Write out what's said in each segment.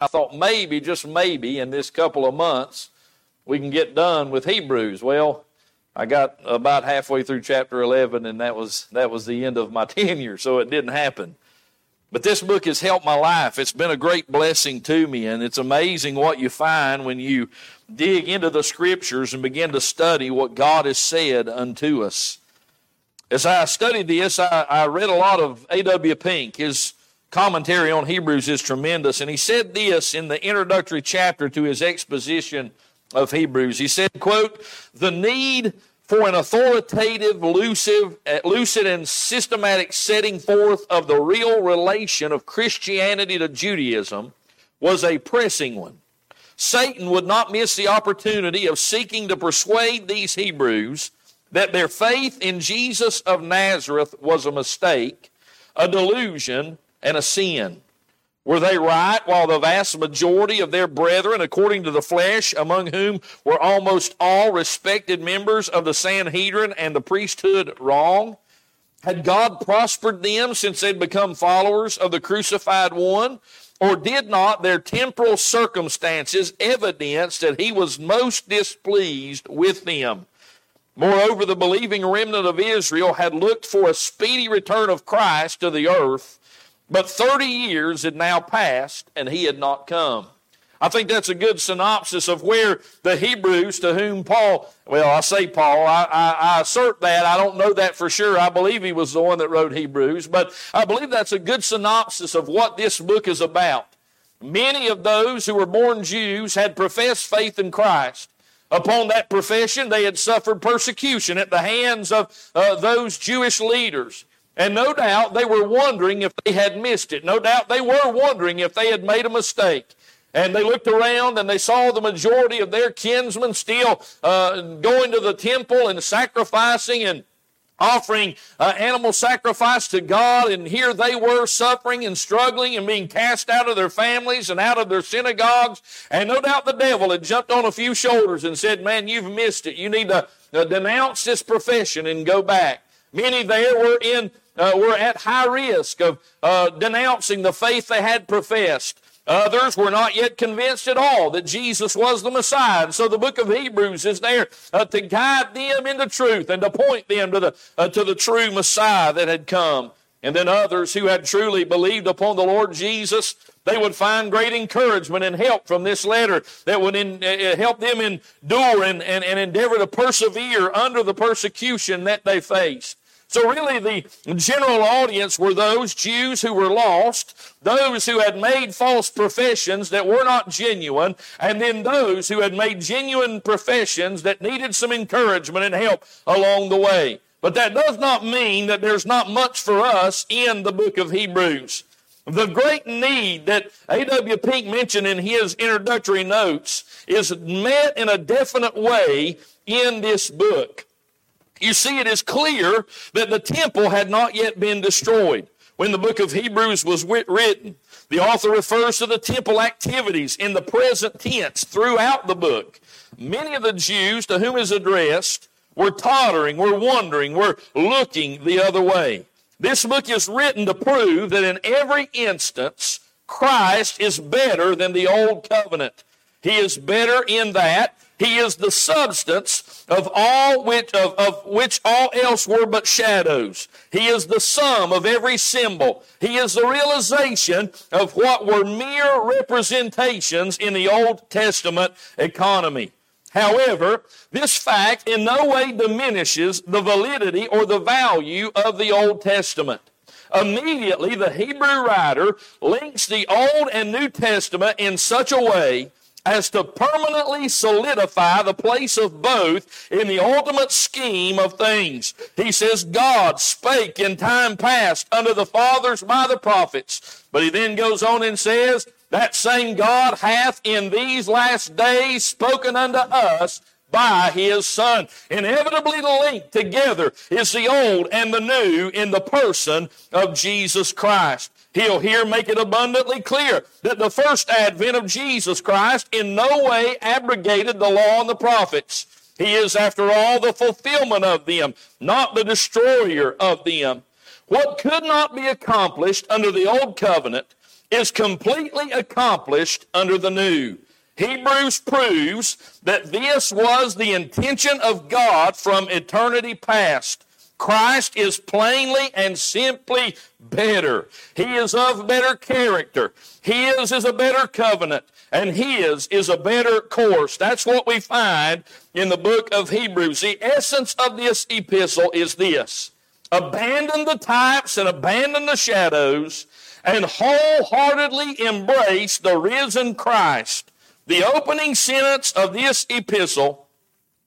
I thought maybe, just maybe, in this couple of months, we can get done with Hebrews. Well, I got about halfway through chapter 11, and that was, that was the end of my tenure, so it didn't happen. But this book has helped my life. It's been a great blessing to me, and it's amazing what you find when you dig into the scriptures and begin to study what God has said unto us. As I studied this, I, I read a lot of A.W. Pink. His commentary on Hebrews is tremendous, and he said this in the introductory chapter to his exposition of Hebrews. He said, quote, the need for an authoritative, lucid, eh, lucid and systematic setting forth of the real relation of Christianity to Judaism was a pressing one. Satan would not miss the opportunity of seeking to persuade these Hebrews that their faith in Jesus of Nazareth was a mistake, a delusion, and a sin. Were they right while the vast majority of their brethren, according to the flesh, among whom were almost all respected members of the Sanhedrin and the priesthood, wrong? Had God prospered them since they'd become followers of the crucified one? Or did not their temporal circumstances evidence that he was most displeased with them? Moreover, the believing remnant of Israel had looked for a speedy return of Christ to the earth, but 30 years had now passed and he had not come. I think that's a good synopsis of where the Hebrews to whom Paul, well, I say Paul, I, I, I, assert that. I don't know that for sure. I believe he was the one that wrote Hebrews, but I believe that's a good synopsis of what this book is about. Many of those who were born Jews had professed faith in Christ. Upon that profession, they had suffered persecution at the hands of uh, those Jewish leaders. And no doubt they were wondering if they had missed it. No doubt they were wondering if they had made a mistake. And they looked around and they saw the majority of their kinsmen still uh, going to the temple and sacrificing and offering uh, animal sacrifice to God, and here they were suffering and struggling and being cast out of their families and out of their synagogues. And no doubt the devil had jumped on a few shoulders and said, Man, you've missed it. You need to uh, denounce this profession and go back. Many there were in uh, were at high risk of uh, denouncing the faith they had professed. Others were not yet convinced at all that Jesus was the Messiah. And so the book of Hebrews is there uh, to guide them into truth and to point them to the, uh, to the true Messiah that had come. And then others who had truly believed upon the Lord Jesus, they would find great encouragement and help from this letter that would in, uh, uh help them endure and, and, and endeavor to persevere under the persecution that they faced. So, really, the general audience were those Jews who were lost, those who had made false professions that were not genuine, and then those who had made genuine professions that needed some encouragement and help along the way. But that does not mean that there's not much for us in the book of Hebrews. The great need that A.W. Pink mentioned in his introductory notes is met in a definite way in this book. You see, it is clear that the temple had not yet been destroyed. When the book of Hebrews was written, the author refers to the temple activities in the present tense throughout the book. Many of the Jews to whom is addressed were tottering, were wondering, were looking the other way. This book is written to prove that in every instance, Christ is better than the old covenant. He is better in that he is the substance of all which, of, of which all else were but shadows. He is the sum of every symbol. He is the realization of what were mere representations in the Old Testament economy. However, this fact in no way diminishes the validity or the value of the Old Testament. Immediately, the Hebrew writer links the Old and New Testament in such a way as to permanently solidify the place of both in the ultimate scheme of things. He says, God spake in time past unto the fathers by the prophets. But he then goes on and says, that same God hath in these last days spoken unto us by his son. Inevitably linked together is the old and the new in the person of Jesus Christ. He'll here make it abundantly clear that the first advent of Jesus Christ in no way abrogated the law and the prophets. He is, after all, the fulfillment of them, not the destroyer of them. What could not be accomplished under the old covenant is completely accomplished under the new. Hebrews proves that this was the intention of God from eternity past. Christ is plainly and simply better. He is of better character. His is a better covenant, and His is a better course. That's what we find in the book of Hebrews. The essence of this epistle is this abandon the types and abandon the shadows and wholeheartedly embrace the risen Christ. The opening sentence of this epistle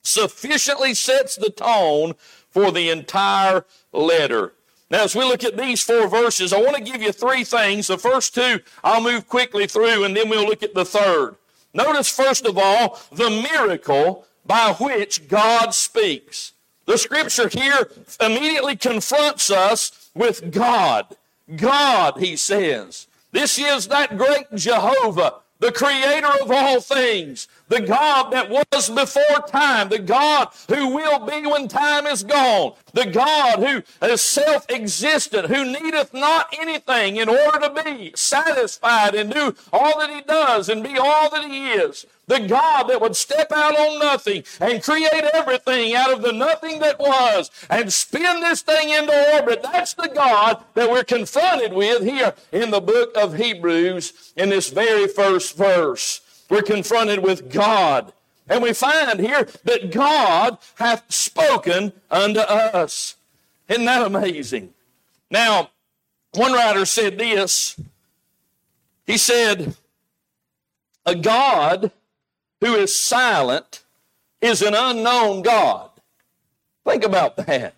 sufficiently sets the tone for the entire letter. Now, as we look at these four verses, I want to give you three things. The first two I'll move quickly through, and then we'll look at the third. Notice, first of all, the miracle by which God speaks. The scripture here immediately confronts us with God. God, he says. This is that great Jehovah the creator of all things, the God that was before time, the God who will be when time is gone, the God who is self existent, who needeth not anything in order to be satisfied and do all that he does and be all that he is. The God that would step out on nothing and create everything out of the nothing that was and spin this thing into orbit. That's the God that we're confronted with here in the book of Hebrews in this very first verse. We're confronted with God. And we find here that God hath spoken unto us. Isn't that amazing? Now, one writer said this. He said, A God who is silent is an unknown God. Think about that.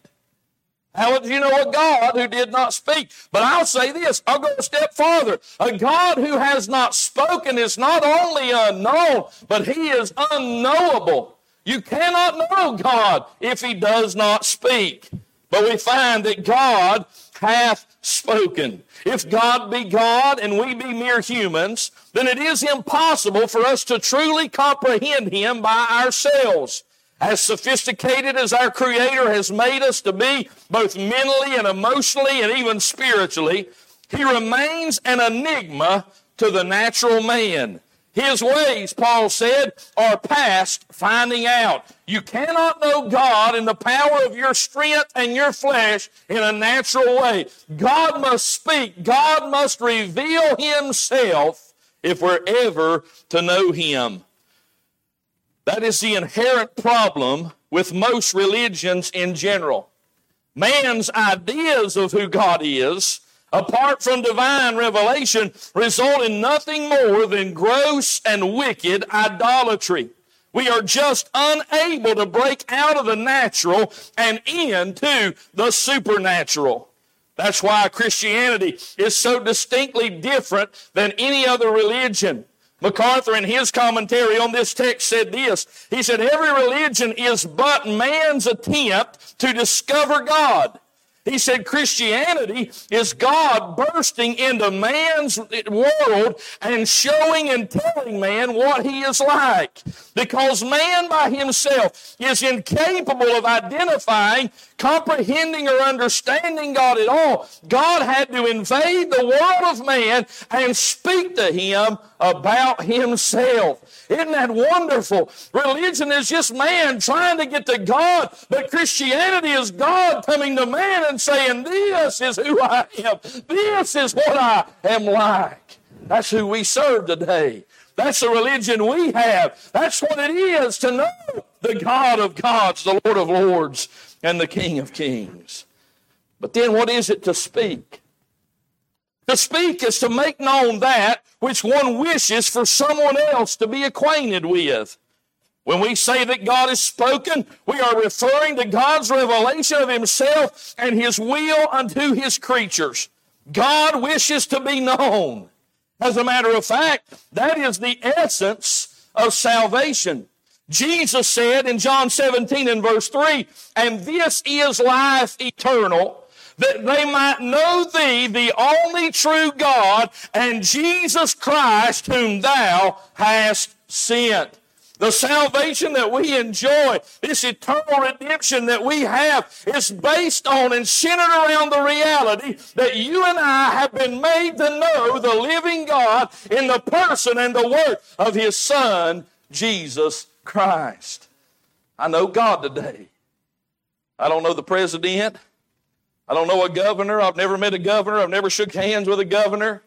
How would you know a God who did not speak? But I'll say this, I'll go a step farther. A God who has not spoken is not only unknown, but he is unknowable. You cannot know God if he does not speak. But we find that God hath spoken. If God be God and we be mere humans, then it is impossible for us to truly comprehend Him by ourselves. As sophisticated as our Creator has made us to be, both mentally and emotionally and even spiritually, He remains an enigma to the natural man. His ways, Paul said, are past finding out. You cannot know God in the power of your strength and your flesh in a natural way. God must speak. God must reveal Himself if we're ever to know Him. That is the inherent problem with most religions in general. Man's ideas of who God is apart from divine revelation, result in nothing more than gross and wicked idolatry. We are just unable to break out of the natural and into the supernatural. That's why Christianity is so distinctly different than any other religion. MacArthur, in his commentary on this text, said this. He said, Every religion is but man's attempt to discover God. He said Christianity is God bursting into man's world and showing and telling man what he is like. Because man by himself is incapable of identifying, comprehending, or understanding God at all. God had to invade the world of man and speak to him about himself. Isn't that wonderful? Religion is just man trying to get to God, but Christianity is God coming to man and saying, This is who I am. This is what I am like. That's who we serve today. That's the religion we have. That's what it is to know the God of gods, the Lord of lords, and the King of kings. But then what is it to speak? To speak is to make known that which one wishes for someone else to be acquainted with. When we say that God has spoken, we are referring to God's revelation of Himself and His will unto His creatures. God wishes to be known. As a matter of fact, that is the essence of salvation. Jesus said in John 17 and verse 3, and this is life eternal, that they might know thee, the only true God, and Jesus Christ, whom thou hast sent. The salvation that we enjoy, this eternal redemption that we have, is based on and centered around the reality that you and I have been made to know the living God in the person and the work of His Son, Jesus Christ. I know God today. I don't know the president. I don't know a governor. I've never met a governor. I've never shook hands with a governor.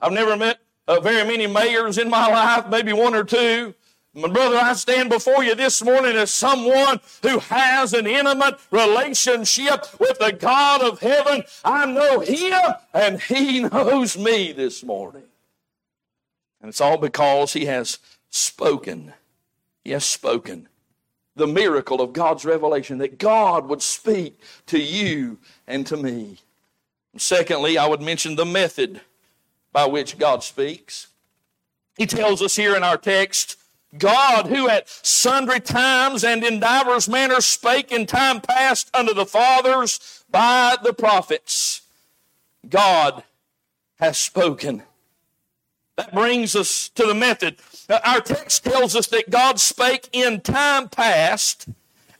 I've never met uh, very many mayors in my life, maybe one or two. My brother, I stand before you this morning as someone who has an intimate relationship with the God of heaven. I know Him and He knows me this morning. And it's all because He has spoken. He has spoken. The miracle of God's revelation that God would speak to you and to me. Secondly, I would mention the method by which God speaks. He tells us here in our text God, who at sundry times and in divers manners spake in time past unto the fathers by the prophets. God has spoken. That brings us to the method. Our text tells us that God spake in time past,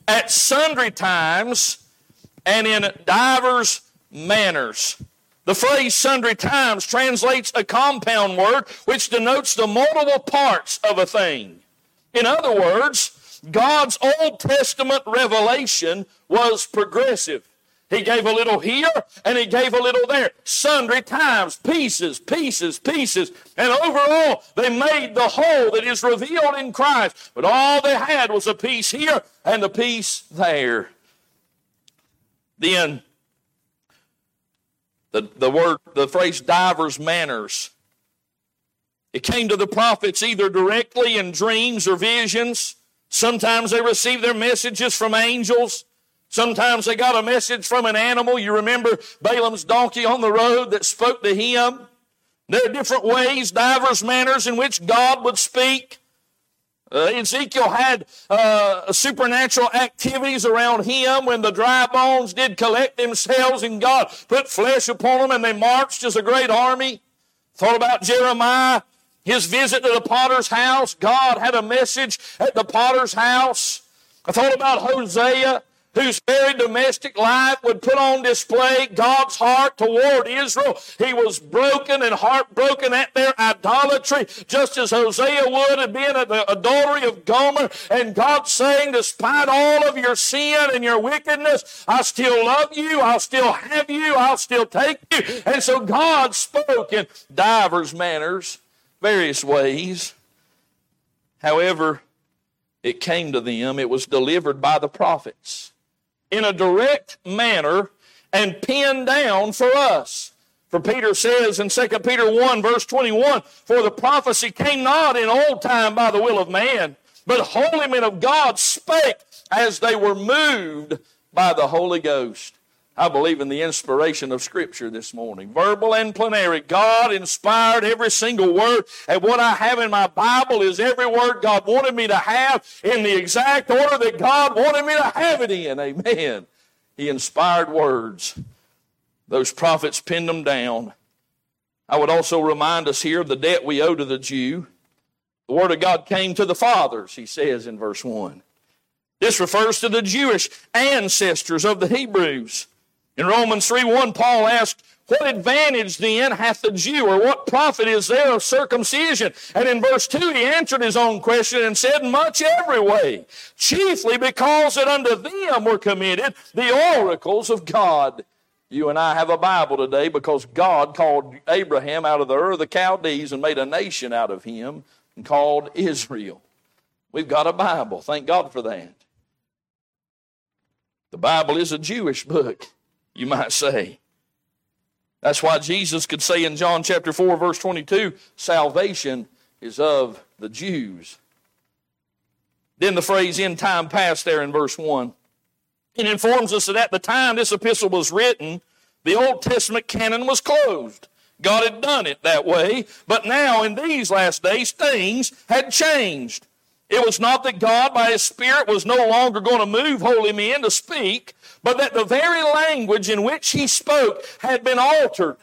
at sundry times, and in divers manners. The phrase sundry times translates a compound word which denotes the multiple parts of a thing. In other words, God's Old Testament revelation was progressive. He gave a little here and he gave a little there, sundry times, pieces, pieces, pieces. And overall, they made the whole that is revealed in Christ. But all they had was a piece here and a piece there. Then, the, the word, the phrase divers manners it came to the prophets either directly in dreams or visions. Sometimes they received their messages from angels. Sometimes they got a message from an animal. You remember Balaam's donkey on the road that spoke to him. There are different ways, divers manners in which God would speak. Uh, Ezekiel had uh, supernatural activities around him when the dry bones did collect themselves and God put flesh upon them and they marched as a great army. Thought about Jeremiah his visit to the potter's house, God had a message at the potter's house. I thought about Hosea, whose very domestic life would put on display God's heart toward Israel. He was broken and heartbroken at their idolatry, just as Hosea would have been at the adultery of Gomer. And God saying, despite all of your sin and your wickedness, I still love you, I'll still have you, I'll still take you. And so God spoke in divers manners various ways. However, it came to them, it was delivered by the prophets in a direct manner and pinned down for us. For Peter says in 2 Peter 1, verse 21, For the prophecy came not in old time by the will of man, but holy men of God spake as they were moved by the Holy Ghost. I believe in the inspiration of Scripture this morning. Verbal and plenary. God inspired every single word. And what I have in my Bible is every word God wanted me to have in the exact order that God wanted me to have it in. Amen. He inspired words. Those prophets pinned them down. I would also remind us here of the debt we owe to the Jew. The Word of God came to the fathers, he says in verse 1. This refers to the Jewish ancestors of the Hebrews. In Romans 3 1, Paul asked, What advantage then hath the Jew, or what profit is there of circumcision? And in verse 2, he answered his own question and said, Much every way, chiefly because that unto them were committed the oracles of God. You and I have a Bible today because God called Abraham out of the Ur of the Chaldees and made a nation out of him and called Israel. We've got a Bible. Thank God for that. The Bible is a Jewish book you might say. That's why Jesus could say in John chapter 4, verse 22, salvation is of the Jews. Then the phrase in time past there in verse 1. It informs us that at the time this epistle was written, the Old Testament canon was closed. God had done it that way, but now in these last days, things had changed. It was not that God, by His Spirit, was no longer going to move holy men to speak, but that the very language in which he spoke had been altered.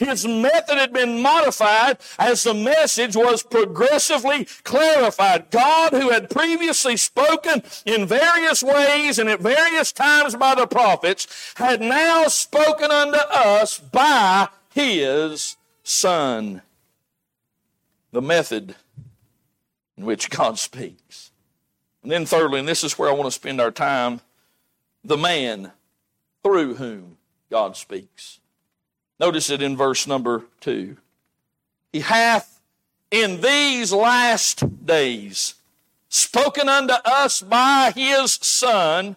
His method had been modified as the message was progressively clarified. God, who had previously spoken in various ways and at various times by the prophets, had now spoken unto us by His Son. The method in which God speaks. And then, thirdly, and this is where I want to spend our time, the man through whom God speaks. Notice it in verse number two. He hath in these last days spoken unto us by his Son,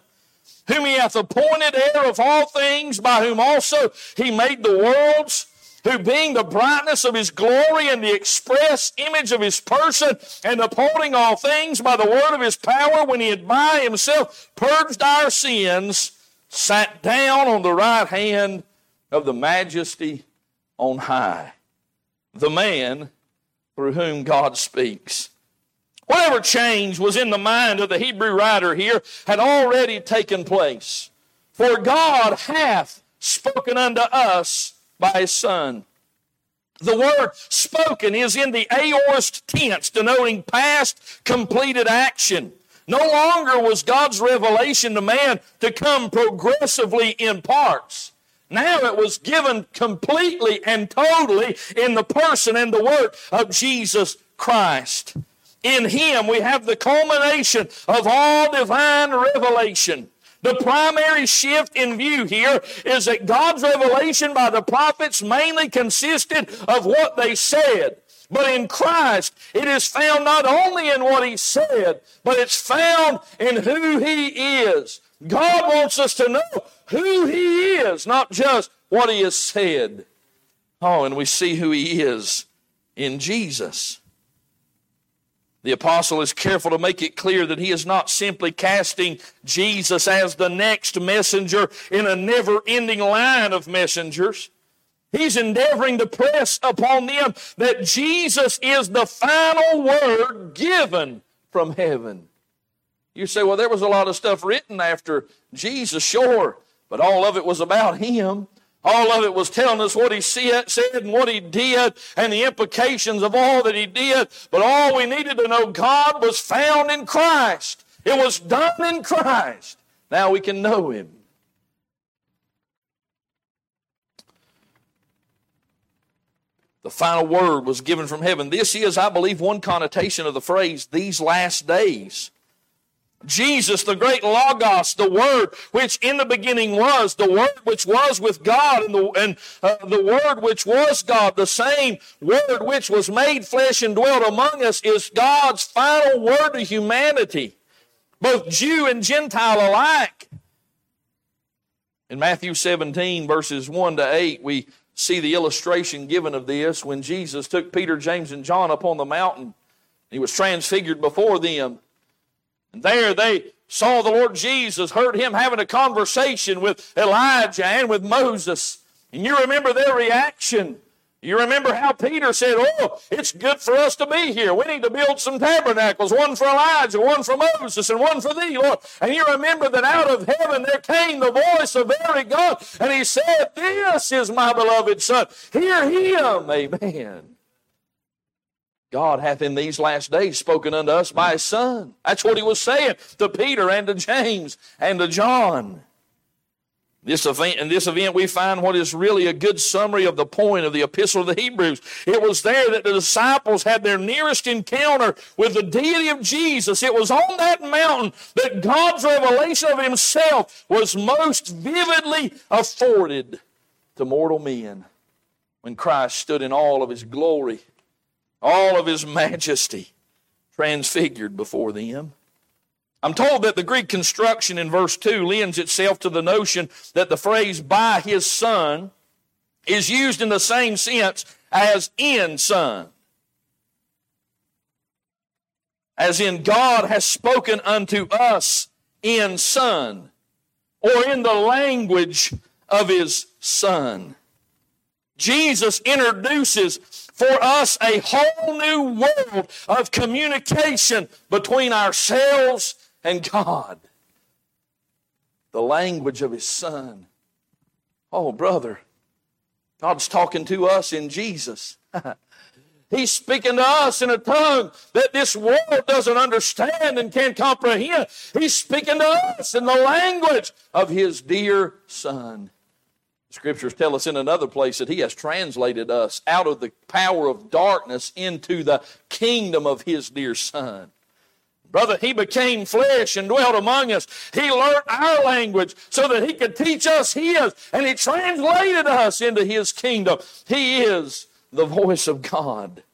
whom he hath appointed heir of all things, by whom also he made the worlds who being the brightness of his glory and the express image of his person, and upholding all things by the word of his power, when he had by himself purged our sins, sat down on the right hand of the majesty on high. The man through whom God speaks. Whatever change was in the mind of the Hebrew writer here had already taken place. For God hath spoken unto us by his Son. The word spoken is in the aorist tense, denoting past completed action. No longer was God's revelation to man to come progressively in parts. Now it was given completely and totally in the person and the work of Jesus Christ. In Him we have the culmination of all divine revelation. The primary shift in view here is that God's revelation by the prophets mainly consisted of what they said. But in Christ, it is found not only in what He said, but it's found in who He is. God wants us to know who He is, not just what He has said. Oh, and we see who He is in Jesus. The apostle is careful to make it clear that he is not simply casting Jesus as the next messenger in a never ending line of messengers. He's endeavoring to press upon them that Jesus is the final word given from heaven. You say, well, there was a lot of stuff written after Jesus, sure, but all of it was about him. All of it was telling us what he said and what he did and the implications of all that he did. But all we needed to know, God was found in Christ. It was done in Christ. Now we can know him. The final word was given from heaven. This is, I believe, one connotation of the phrase, these last days. Jesus, the great Logos, the Word which in the beginning was, the Word which was with God, and the, and, uh, the Word which was God, the same Word which was made flesh and dwelt among us, is God's final word to humanity, both Jew and Gentile alike. In Matthew 17, verses 1 to 8, we see the illustration given of this when Jesus took Peter, James, and John up on the mountain. He was transfigured before them. And there they saw the Lord Jesus, heard him having a conversation with Elijah and with Moses. And you remember their reaction. You remember how Peter said, Oh, it's good for us to be here. We need to build some tabernacles, one for Elijah, one for Moses, and one for thee, Lord. And you remember that out of heaven there came the voice of very God, and he said, This is my beloved Son. Hear him. Amen. God hath in these last days spoken unto us by his Son. That's what he was saying to Peter and to James and to John. This event, in this event, we find what is really a good summary of the point of the epistle of the Hebrews. It was there that the disciples had their nearest encounter with the deity of Jesus. It was on that mountain that God's revelation of himself was most vividly afforded to mortal men when Christ stood in all of his glory all of his majesty transfigured before them. I'm told that the Greek construction in verse 2 lends itself to the notion that the phrase by his son is used in the same sense as in son. As in God has spoken unto us in son, or in the language of his son. Jesus introduces for us a whole new world of communication between ourselves and God. The language of His Son. Oh, brother, God's talking to us in Jesus. He's speaking to us in a tongue that this world doesn't understand and can't comprehend. He's speaking to us in the language of His dear Son. Scriptures tell us in another place that He has translated us out of the power of darkness into the kingdom of His dear Son. Brother, He became flesh and dwelt among us. He learned our language so that He could teach us His, and He translated us into His kingdom. He is the voice of God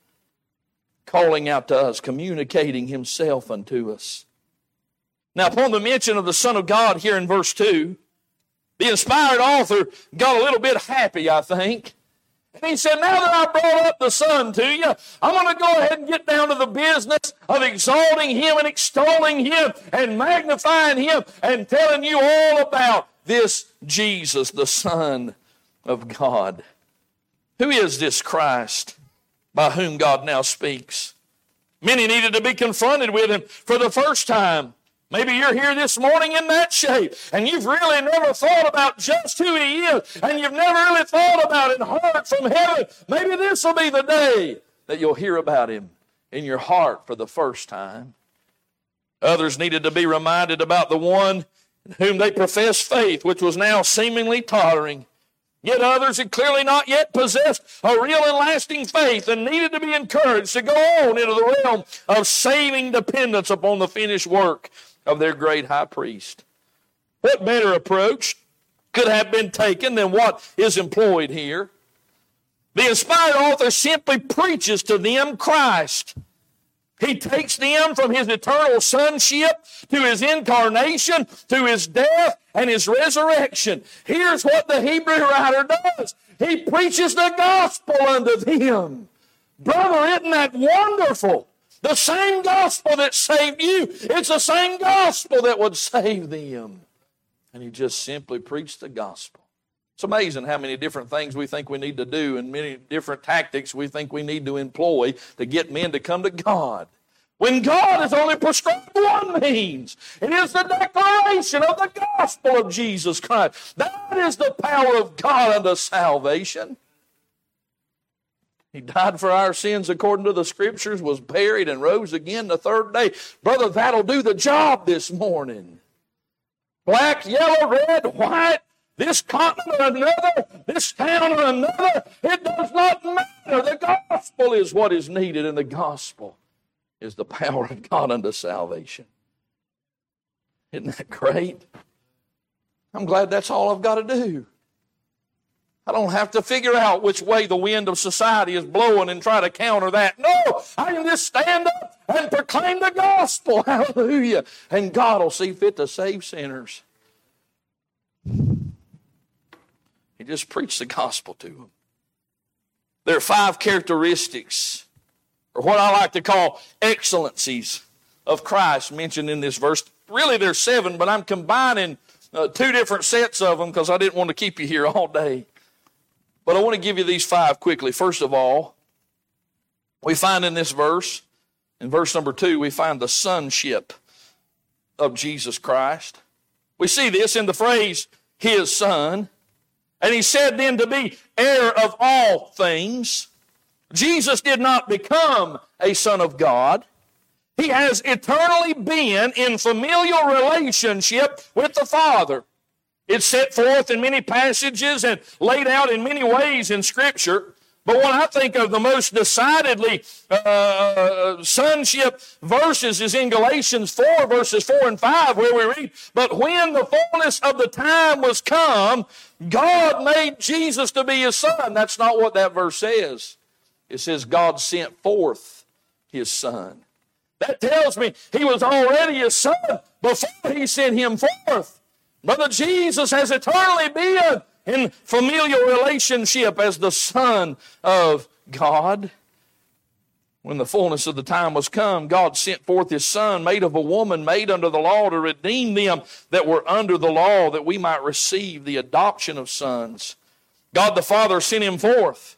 calling out to us, communicating himself unto us. Now, upon the mention of the Son of God here in verse 2, the inspired author got a little bit happy, I think. And he said, Now that I brought up the Son to you, I'm going to go ahead and get down to the business of exalting Him and extolling Him and magnifying Him and telling you all about this Jesus, the Son of God. Who is this Christ by whom God now speaks? Many needed to be confronted with him for the first time. Maybe you're here this morning in that shape and you've really never thought about just who he is and you've never really thought about it and heard from heaven. Maybe this will be the day that you'll hear about him in your heart for the first time. Others needed to be reminded about the one in whom they professed faith, which was now seemingly tottering. Yet others had clearly not yet possessed a real and lasting faith and needed to be encouraged to go on into the realm of saving dependence upon the finished work of their great high priest. What better approach could have been taken than what is employed here? The inspired author simply preaches to them Christ. He takes them from his eternal sonship to his incarnation, to his death, and his resurrection. Here's what the Hebrew writer does. He preaches the gospel unto them. Brother, isn't that wonderful? The same gospel that saved you, it's the same gospel that would save them. And he just simply preached the gospel. It's amazing how many different things we think we need to do and many different tactics we think we need to employ to get men to come to God. When God has only prescribed one means, it is the declaration of the gospel of Jesus Christ. That is the power of God unto salvation. He died for our sins according to the scriptures, was buried, and rose again the third day. Brother, that'll do the job this morning. Black, yellow, red, white, this continent or another, this town or another, it does not matter. The gospel is what is needed in the gospel is the power of God unto salvation. Isn't that great? I'm glad that's all I've got to do. I don't have to figure out which way the wind of society is blowing and try to counter that. No, I can just stand up and proclaim the gospel. Hallelujah. And God will see fit to save sinners. He just preached the gospel to them. There are five characteristics or what I like to call excellencies of Christ mentioned in this verse. Really, there's seven, but I'm combining uh, two different sets of them because I didn't want to keep you here all day. But I want to give you these five quickly. First of all, we find in this verse, in verse number two, we find the sonship of Jesus Christ. We see this in the phrase, his son. And he said then to be heir of all things Jesus did not become a son of God. He has eternally been in familial relationship with the Father. It's set forth in many passages and laid out in many ways in Scripture. But when I think of the most decidedly uh, sonship verses is in Galatians 4, verses 4 and 5, where we read, But when the fullness of the time was come, God made Jesus to be his son. That's not what that verse says. It says God sent forth his son. That tells me he was already his son before he sent him forth. Brother Jesus has eternally been in familial relationship as the Son of God. When the fullness of the time was come, God sent forth His Son, made of a woman, made under the law, to redeem them that were under the law, that we might receive the adoption of sons. God the Father sent Him forth.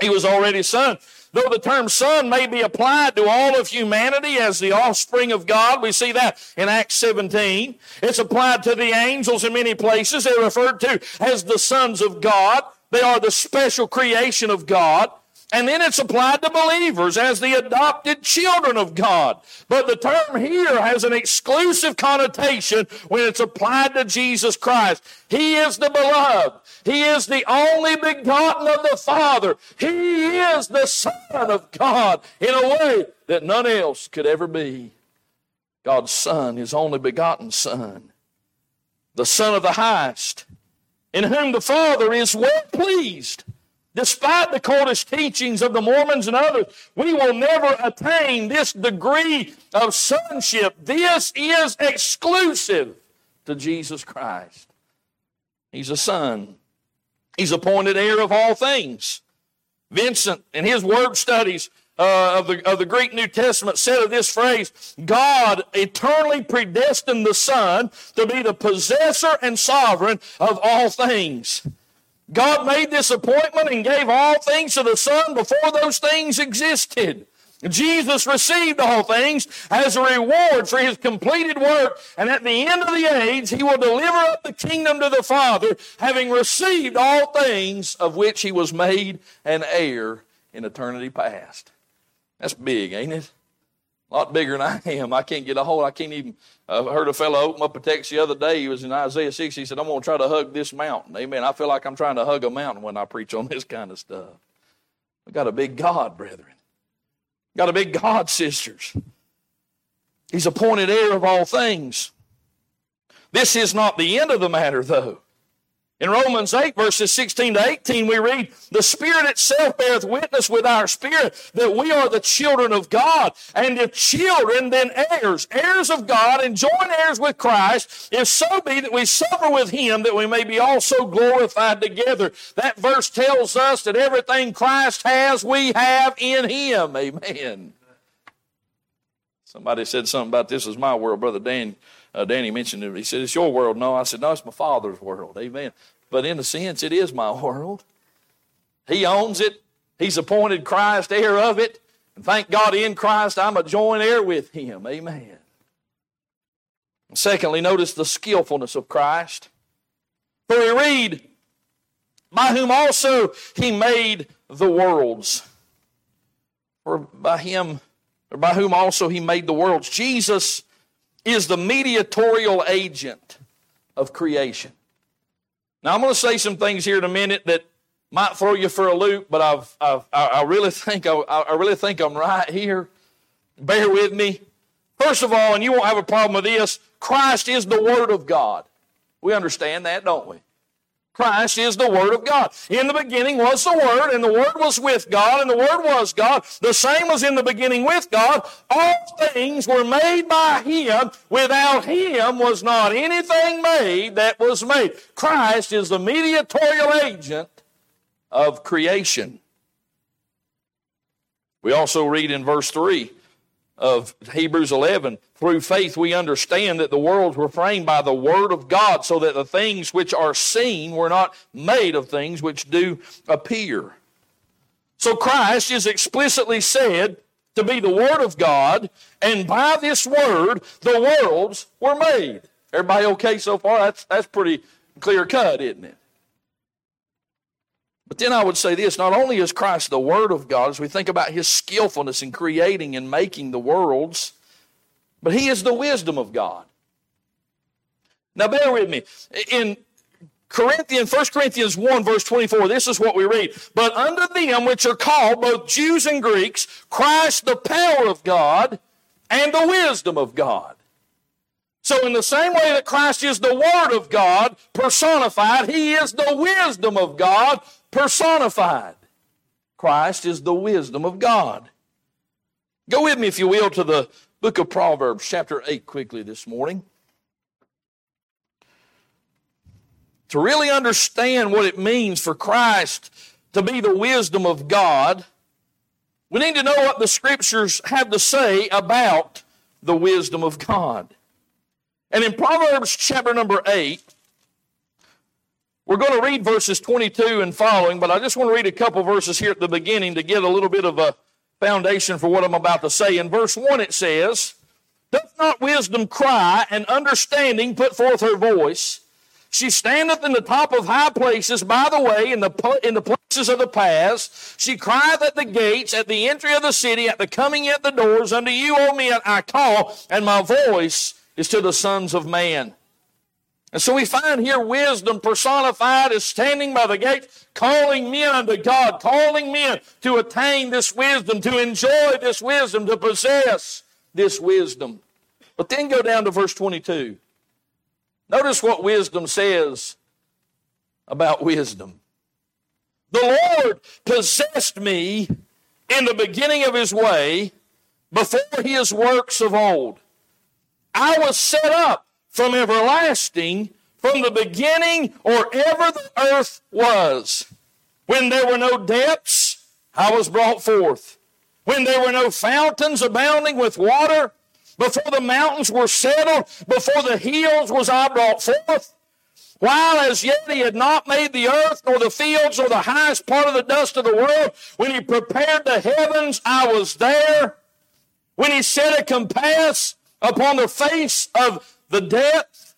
He was already son. Though the term son may be applied to all of humanity as the offspring of God, we see that in Acts 17. It's applied to the angels in many places. They're referred to as the sons of God. They are the special creation of God. And then it's applied to believers as the adopted children of God. But the term here has an exclusive connotation when it's applied to Jesus Christ. He is the beloved. He is the only begotten of the Father. He is the Son of God in a way that none else could ever be. God's Son, His only begotten Son, the Son of the highest, in whom the Father is well pleased Despite the coldest teachings of the Mormons and others, we will never attain this degree of sonship. This is exclusive to Jesus Christ. He's a son. He's appointed heir of all things. Vincent, in his word studies uh, of, the, of the Greek New Testament, said of this phrase God eternally predestined the Son to be the possessor and sovereign of all things. God made this appointment and gave all things to the Son before those things existed. Jesus received all things as a reward for his completed work, and at the end of the age, he will deliver up the kingdom to the Father, having received all things of which he was made an heir in eternity past. That's big, ain't it? A lot bigger than I am. I can't get a hold. I can't even. I uh, heard a fellow open up a text the other day. He was in Isaiah 6. He said, I'm going to try to hug this mountain. Amen. I feel like I'm trying to hug a mountain when I preach on this kind of stuff. We got a big God, brethren. Got a big God, sisters. He's appointed heir of all things. This is not the end of the matter, though. In Romans 8, verses 16 to 18, we read, The Spirit itself beareth witness with our spirit that we are the children of God. And if children, then heirs, heirs of God, and joint heirs with Christ, if so be that we suffer with him, that we may be also glorified together. That verse tells us that everything Christ has, we have in him. Amen. Somebody said something about this is my world, Brother Dan uh, Danny mentioned it. He said, It's your world. No, I said, No, it's my father's world. Amen. But in a sense, it is my world. He owns it, He's appointed Christ heir of it. And thank God in Christ, I'm a joint heir with Him. Amen. Secondly, notice the skillfulness of Christ. For we read, By whom also He made the worlds. Or by Him, or by whom also He made the worlds. Jesus is the mediatorial agent of creation. Now, I'm going to say some things here in a minute that might throw you for a loop, but I've, I've i really think I, I really think I'm right here. Bear with me. First of all, and you won't have a problem with this, Christ is the Word of God. We understand that, don't we? Christ is the Word of God. In the beginning was the Word, and the Word was with God, and the Word was God. The same was in the beginning with God. All things were made by Him. Without Him was not anything made that was made. Christ is the mediatorial agent of creation. We also read in verse 3 of Hebrews 11. Through faith, we understand that the worlds were framed by the Word of God, so that the things which are seen were not made of things which do appear. So Christ is explicitly said to be the Word of God, and by this Word, the worlds were made. Everybody okay so far? That's, that's pretty clear cut, isn't it? But then I would say this not only is Christ the Word of God, as we think about his skillfulness in creating and making the worlds, but he is the wisdom of God. Now, bear with me. In Corinthians, 1 Corinthians 1, verse 24, this is what we read. But unto them which are called, both Jews and Greeks, Christ the power of God and the wisdom of God. So, in the same way that Christ is the Word of God personified, He is the wisdom of God personified. Christ is the wisdom of God. Go with me, if you will, to the book of Proverbs, chapter 8, quickly this morning. To really understand what it means for Christ to be the wisdom of God, we need to know what the scriptures have to say about the wisdom of God. And in Proverbs chapter number 8, we're going to read verses 22 and following, but I just want to read a couple verses here at the beginning to get a little bit of a foundation for what I'm about to say. In verse 1, it says, Doth not wisdom cry and understanding put forth her voice? She standeth in the top of high places, by the way, in the, in the places of the paths. She crieth at the gates, at the entry of the city, at the coming at the doors. Unto you, O men, I call, and my voice is to the sons of man. And so we find here wisdom personified as standing by the gate, calling men unto God, calling men to attain this wisdom, to enjoy this wisdom, to possess this wisdom. But then go down to verse 22. Notice what wisdom says about wisdom. The Lord possessed me in the beginning of his way before his works of old. I was set up from everlasting, from the beginning or ever the earth was. When there were no depths, I was brought forth. When there were no fountains abounding with water, before the mountains were settled, before the hills was I brought forth. While as yet he had not made the earth, nor the fields, nor the highest part of the dust of the world, when he prepared the heavens, I was there. When he set a compass upon the face of the depth,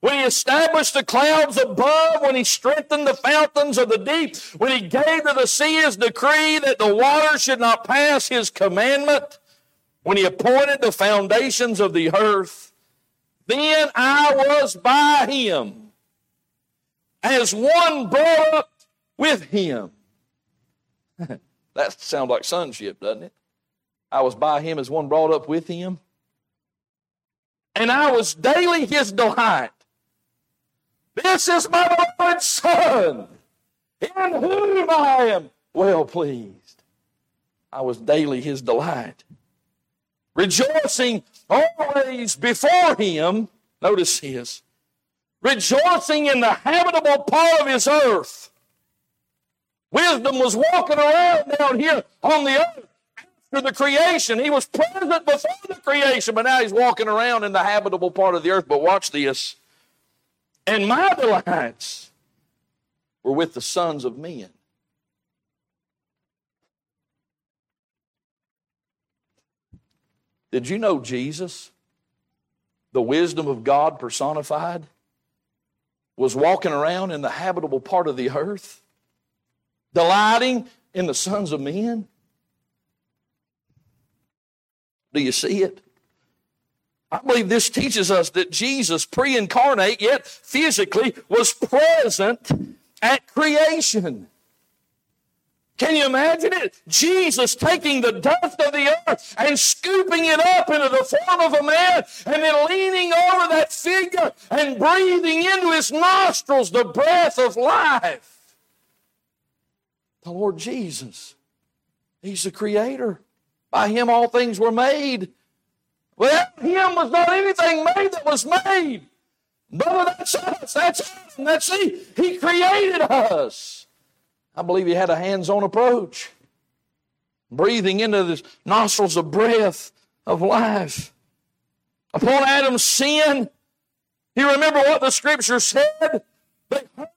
when he established the clouds above, when he strengthened the fountains of the deep, when he gave to the sea his decree that the water should not pass his commandment, when he appointed the foundations of the earth, then I was by him as one brought up with him. that sounds like sonship, doesn't it? I was by him as one brought up with him. And I was daily his delight. This is my beloved Son, in whom I am well pleased. I was daily his delight rejoicing always before him. Notice his rejoicing in the habitable part of his earth. Wisdom was walking around down here on the earth after the creation. He was present before the creation, but now he's walking around in the habitable part of the earth. But watch this. And my delights were with the sons of men. Did you know Jesus, the wisdom of God personified, was walking around in the habitable part of the earth, delighting in the sons of men? Do you see it? I believe this teaches us that Jesus, pre incarnate, yet physically, was present at creation. Can you imagine it? Jesus taking the dust of the earth and scooping it up into the form of a man and then leaning over that figure and breathing into his nostrils the breath of life. The Lord Jesus. He's the creator. By him all things were made. Without him was not anything made that was made. Brother, that's us. That's us. And that's he. He created us. I believe he had a hands on approach, breathing into the nostrils of breath of life. Upon Adam's sin, you remember what the scripture said? They heard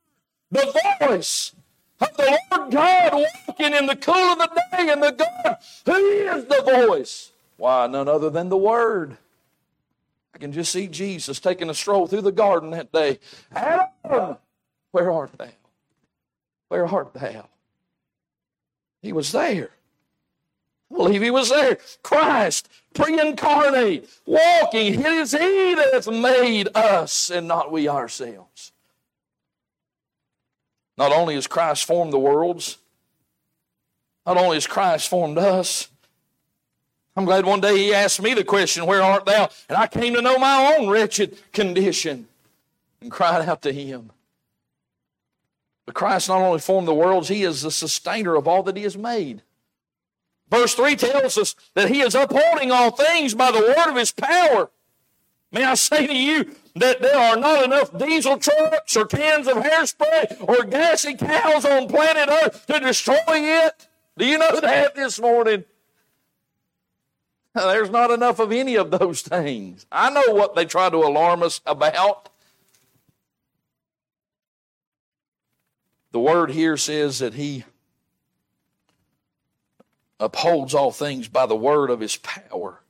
the voice of the Lord God walking in the cool of the day, and the God, who is the voice? Why, none other than the Word. I can just see Jesus taking a stroll through the garden that day. Adam, where art thou? Where art thou? He was there. I believe he was there. Christ, pre incarnate, walking. It is he that hath made us and not we ourselves. Not only has Christ formed the worlds, not only has Christ formed us, I'm glad one day he asked me the question, Where art thou? And I came to know my own wretched condition and cried out to him. But Christ not only formed the worlds, He is the sustainer of all that He has made. Verse 3 tells us that He is upholding all things by the word of His power. May I say to you that there are not enough diesel trucks or cans of hairspray or gassy cows on planet Earth to destroy it? Do you know that this morning? There's not enough of any of those things. I know what they try to alarm us about. The word here says that he upholds all things by the word of his power.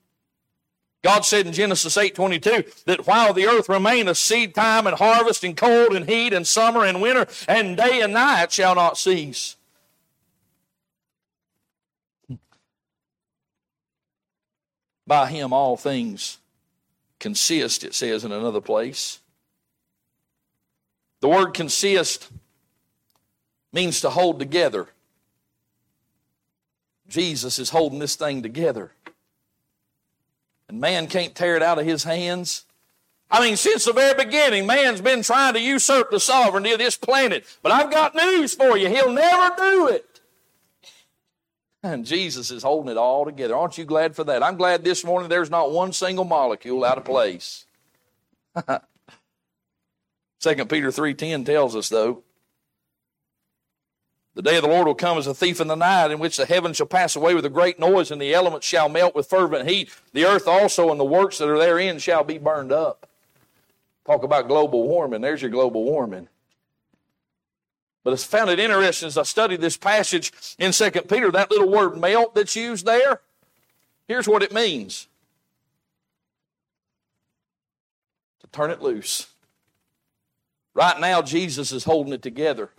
God said in Genesis 8:22 that while the earth remaineth, seed time and harvest and cold and heat and summer and winter and day and night shall not cease. By him all things consist, it says in another place. The word consist means to hold together. Jesus is holding this thing together. And man can't tear it out of his hands. I mean, since the very beginning, man's been trying to usurp the sovereignty of this planet. But I've got news for you. He'll never do it. And Jesus is holding it all together. Aren't you glad for that? I'm glad this morning there's not one single molecule out of place. 2 Peter 3:10 tells us though, the day of the Lord will come as a thief in the night, in which the heavens shall pass away with a great noise, and the elements shall melt with fervent heat. The earth also and the works that are therein shall be burned up. Talk about global warming. There's your global warming. But I found it interesting as I studied this passage in 2 Peter, that little word melt that's used there. Here's what it means to turn it loose. Right now, Jesus is holding it together.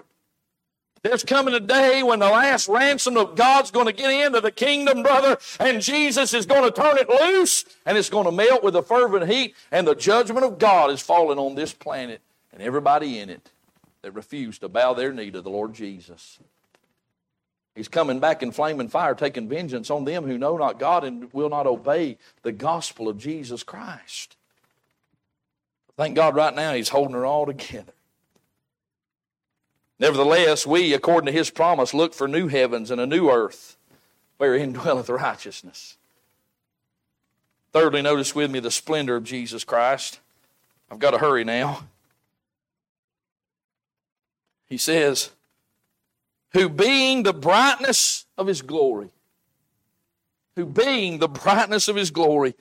There's coming a day when the last ransom of God's going to get into the kingdom, brother, and Jesus is going to turn it loose, and it's going to melt with a fervent heat, and the judgment of God is falling on this planet and everybody in it that refused to bow their knee to the Lord Jesus. He's coming back in flame and fire, taking vengeance on them who know not God and will not obey the gospel of Jesus Christ. Thank God right now He's holding her all together. Nevertheless, we, according to his promise, look for new heavens and a new earth wherein dwelleth righteousness. Thirdly, notice with me the splendor of Jesus Christ. I've got to hurry now. He says, Who being the brightness of his glory, who being the brightness of his glory.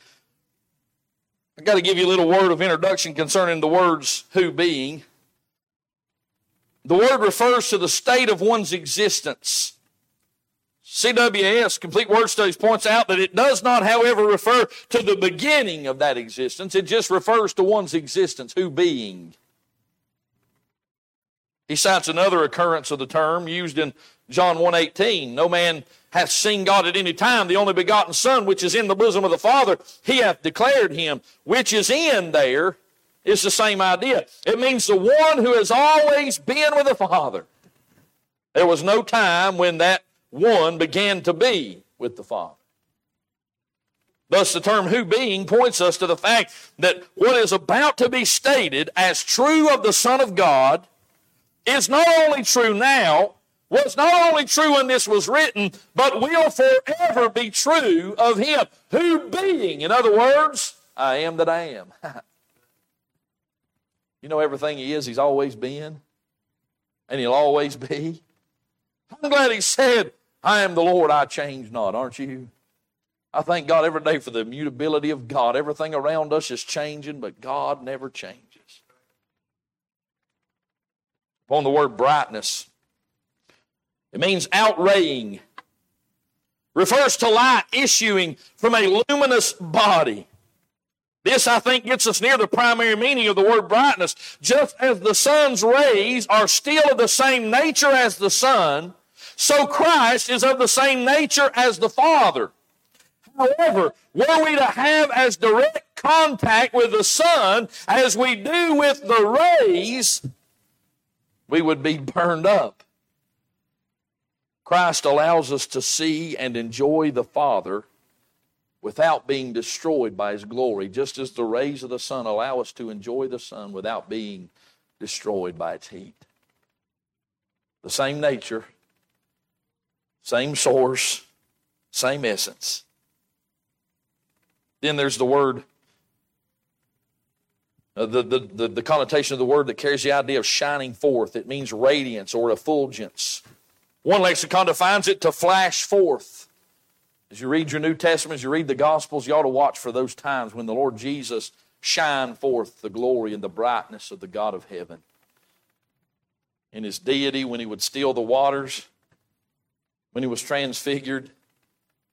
I've got to give you a little word of introduction concerning the words who being. The word refers to the state of one's existence. CWS, Complete Word Studies, points out that it does not, however, refer to the beginning of that existence. It just refers to one's existence, who being. He cites another occurrence of the term used in John 1.18. No man hath seen God at any time. The only begotten Son, which is in the bosom of the Father, he hath declared him, which is in there it's the same idea. It means the one who has always been with the Father. There was no time when that one began to be with the Father. Thus, the term who being points us to the fact that what is about to be stated as true of the Son of God is not only true now, was not only true when this was written, but will forever be true of Him. Who being, in other words, I am that I am. You know everything He is, He's always been, and He'll always be. I'm glad He said, I am the Lord, I change not, aren't you? I thank God every day for the immutability of God. Everything around us is changing, but God never changes. Upon the word brightness, it means outraying, refers to light issuing from a luminous body. This, I think, gets us near the primary meaning of the word brightness. Just as the sun's rays are still of the same nature as the sun, so Christ is of the same nature as the Father. However, were we to have as direct contact with the sun as we do with the rays, we would be burned up. Christ allows us to see and enjoy the Father without being destroyed by his glory, just as the rays of the sun allow us to enjoy the sun without being destroyed by its heat. The same nature, same source, same essence. Then there's the word, uh, the, the, the, the connotation of the word that carries the idea of shining forth. It means radiance or effulgence. One lexicon defines it to flash forth. As you read your New Testament, as you read the Gospels, you ought to watch for those times when the Lord Jesus shined forth the glory and the brightness of the God of heaven. In his deity, when he would still the waters, when he was transfigured,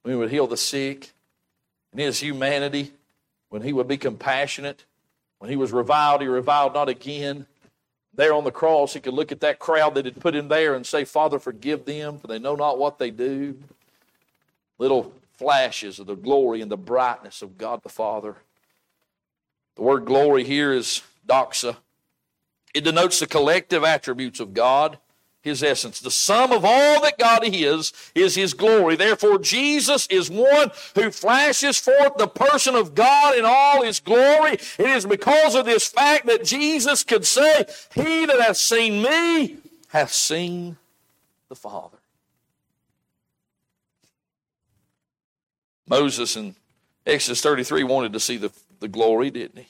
when he would heal the sick, in his humanity, when he would be compassionate. When he was reviled, he reviled not again. There on the cross, he could look at that crowd that had put him there and say, Father, forgive them, for they know not what they do. Little flashes of the glory and the brightness of God the Father. The word glory here is doxa. It denotes the collective attributes of God his essence. The sum of all that God is, is his glory. Therefore, Jesus is one who flashes forth the person of God in all his glory. It is because of this fact that Jesus could say, He that hath seen me hath seen the Father. Moses in Exodus 33 wanted to see the, the glory, didn't he?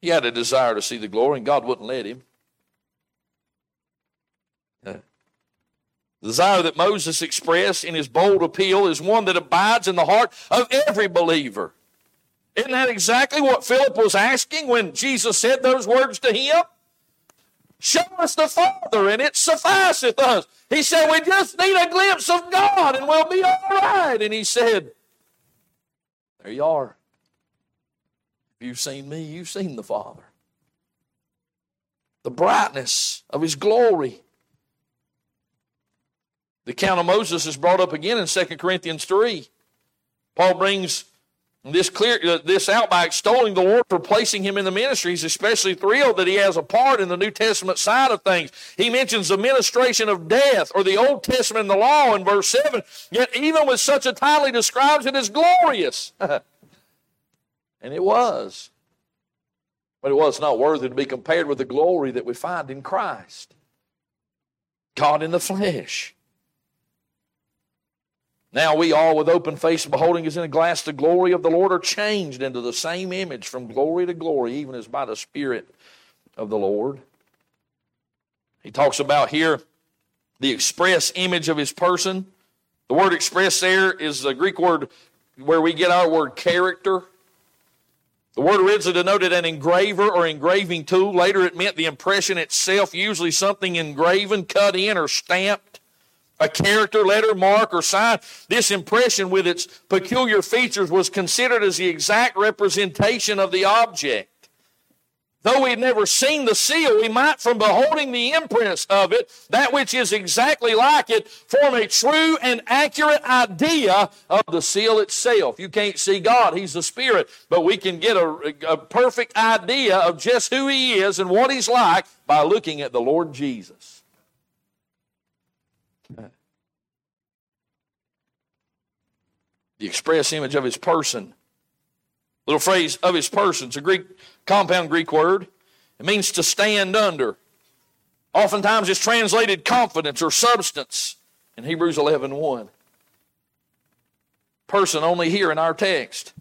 He had a desire to see the glory, and God wouldn't let him. Uh, the desire that Moses expressed in his bold appeal is one that abides in the heart of every believer. Isn't that exactly what Philip was asking when Jesus said those words to him? Show us the Father, and it sufficeth us. He said, We just need a glimpse of God, and we'll be all right. And he said, There you are. If you've seen me, you've seen the Father. The brightness of his glory the account of Moses is brought up again in 2 Corinthians 3. Paul brings this clear uh, this out by extolling the Lord for placing him in the ministry. He's especially thrilled that he has a part in the New Testament side of things. He mentions the ministration of death or the Old Testament and the law in verse 7. Yet even with such a title, he describes it as glorious. and it was. But it was not worthy to be compared with the glory that we find in Christ. God in the flesh. Now we all, with open face, beholding as in a glass the glory of the Lord, are changed into the same image from glory to glory, even as by the Spirit of the Lord. He talks about here the express image of his person. The word express there is the Greek word where we get our word character. The word originally denoted an engraver or engraving tool. Later it meant the impression itself, usually something engraven, cut in, or stamped a character, letter, mark, or sign. This impression with its peculiar features was considered as the exact representation of the object. Though we had never seen the seal, we might, from beholding the imprints of it, that which is exactly like it, form a true and accurate idea of the seal itself. You can't see God, He's the Spirit, but we can get a, a perfect idea of just who He is and what He's like by looking at the Lord Jesus. Uh, the express image of his person. Little phrase of his person. It's a Greek compound Greek word. It means to stand under. Oftentimes it's translated confidence or substance in Hebrews 11 1. Person only here in our text.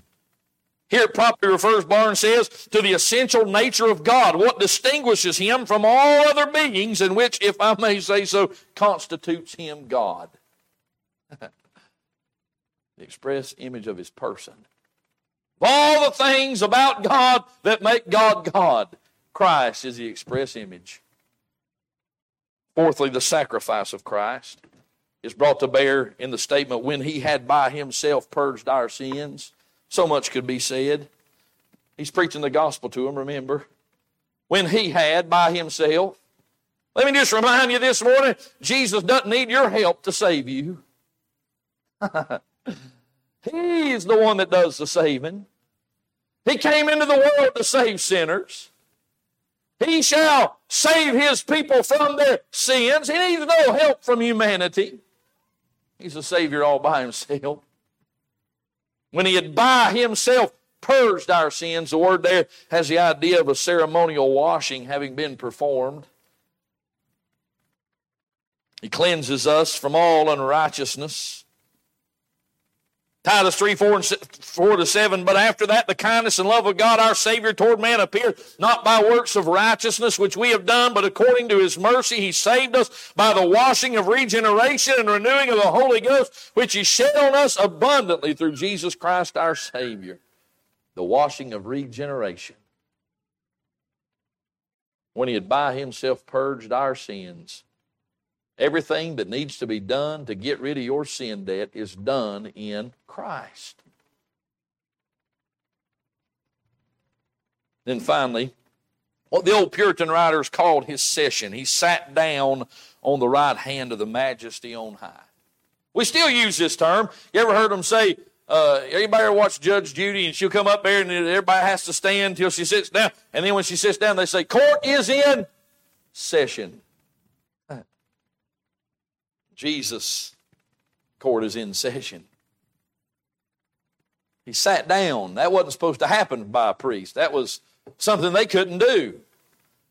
Here it properly refers, Barnes says, to the essential nature of God, what distinguishes him from all other beings, and which, if I may say so, constitutes him God. the express image of his person. Of all the things about God that make God God, Christ is the express image. Fourthly, the sacrifice of Christ is brought to bear in the statement, when he had by himself purged our sins. So much could be said. He's preaching the gospel to them, remember? When he had by himself. Let me just remind you this morning Jesus doesn't need your help to save you. He's the one that does the saving. He came into the world to save sinners. He shall save his people from their sins. He needs no help from humanity. He's a Savior all by himself. When he had by himself purged our sins, the word there has the idea of a ceremonial washing having been performed. He cleanses us from all unrighteousness. Titus 3, 4, and 4 to 7. But after that, the kindness and love of God our Savior toward man appeared, not by works of righteousness which we have done, but according to his mercy, he saved us by the washing of regeneration and renewing of the Holy Ghost, which he shed on us abundantly through Jesus Christ our Savior. The washing of regeneration. When he had by himself purged our sins Everything that needs to be done to get rid of your sin debt is done in Christ. Then finally, what the old Puritan writers called his session. He sat down on the right hand of the majesty on high. We still use this term. You ever heard them say, uh, anybody ever watch Judge Judy and she'll come up there and everybody has to stand until she sits down. And then when she sits down, they say, Court is in session. Jesus' court is in session. He sat down. That wasn't supposed to happen by a priest. That was something they couldn't do.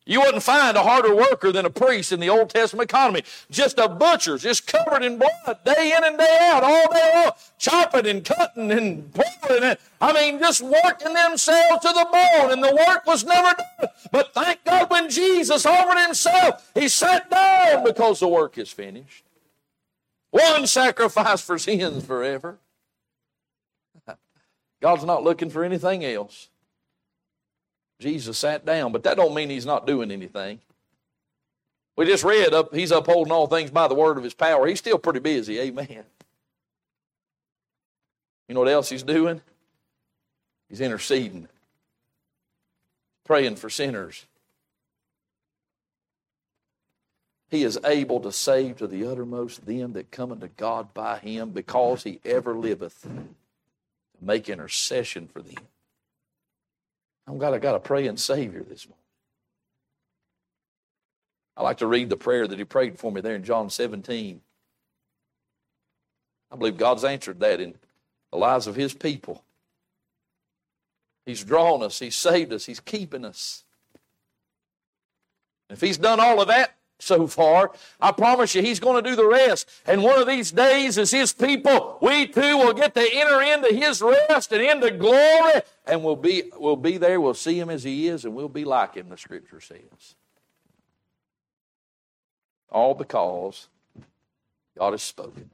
You wouldn't find a harder worker than a priest in the Old Testament economy. Just a butcher, just covered in blood, day in and day out, all day long, chopping and cutting and pulling. I mean, just working themselves to the bone, and the work was never done. But thank God when Jesus offered himself, he sat down because the work is finished. One sacrifice for sins forever. God's not looking for anything else. Jesus sat down, but that don't mean he's not doing anything. We just read up he's upholding all things by the word of his power. He's still pretty busy, amen. You know what else he's doing? He's interceding, praying for sinners. He is able to save to the uttermost them that come unto God by him because he ever liveth to make intercession for them. I'm glad I got a praying Savior this morning. I like to read the prayer that he prayed for me there in John 17. I believe God's answered that in the lives of his people. He's drawn us, he's saved us, he's keeping us. If he's done all of that, so far. I promise you, He's going to do the rest. And one of these days, as His people, we too will get to enter into His rest and into glory, and we'll be, we'll be there. We'll see Him as He is, and we'll be like Him, the Scripture says. All because God has spoken.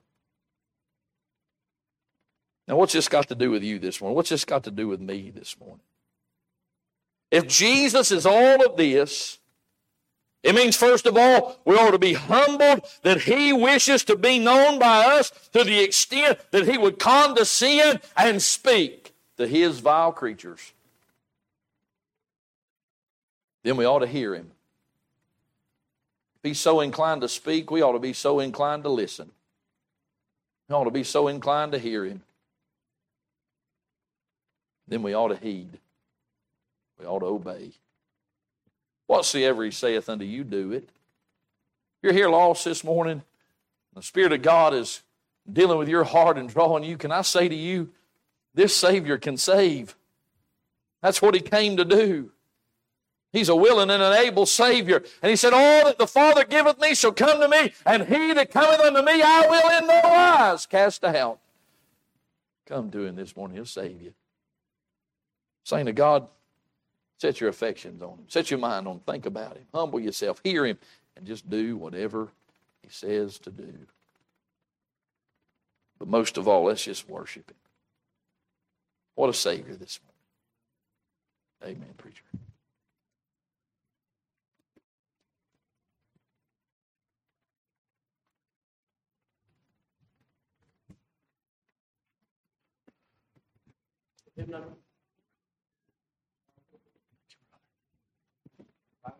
Now, what's this got to do with you this morning? What's this got to do with me this morning? If Jesus is all of this, it means, first of all, we ought to be humbled that He wishes to be known by us to the extent that He would condescend and speak to His vile creatures. Then we ought to hear Him. If He's so inclined to speak, we ought to be so inclined to listen. We ought to be so inclined to hear Him. Then we ought to heed. We ought to obey. Whatsoever he saith unto you, do it. You're here lost this morning. The Spirit of God is dealing with your heart and drawing you. Can I say to you, this Savior can save? That's what he came to do. He's a willing and an able Savior. And he said, All that the Father giveth me shall come to me, and he that cometh unto me I will in no wise cast out. Come to him this morning, he'll save you. Saying to God, Set your affections on him. Set your mind on him. Think about him. Humble yourself. Hear him. And just do whatever he says to do. But most of all, let's just worship him. What a Savior this morning. Amen, preacher.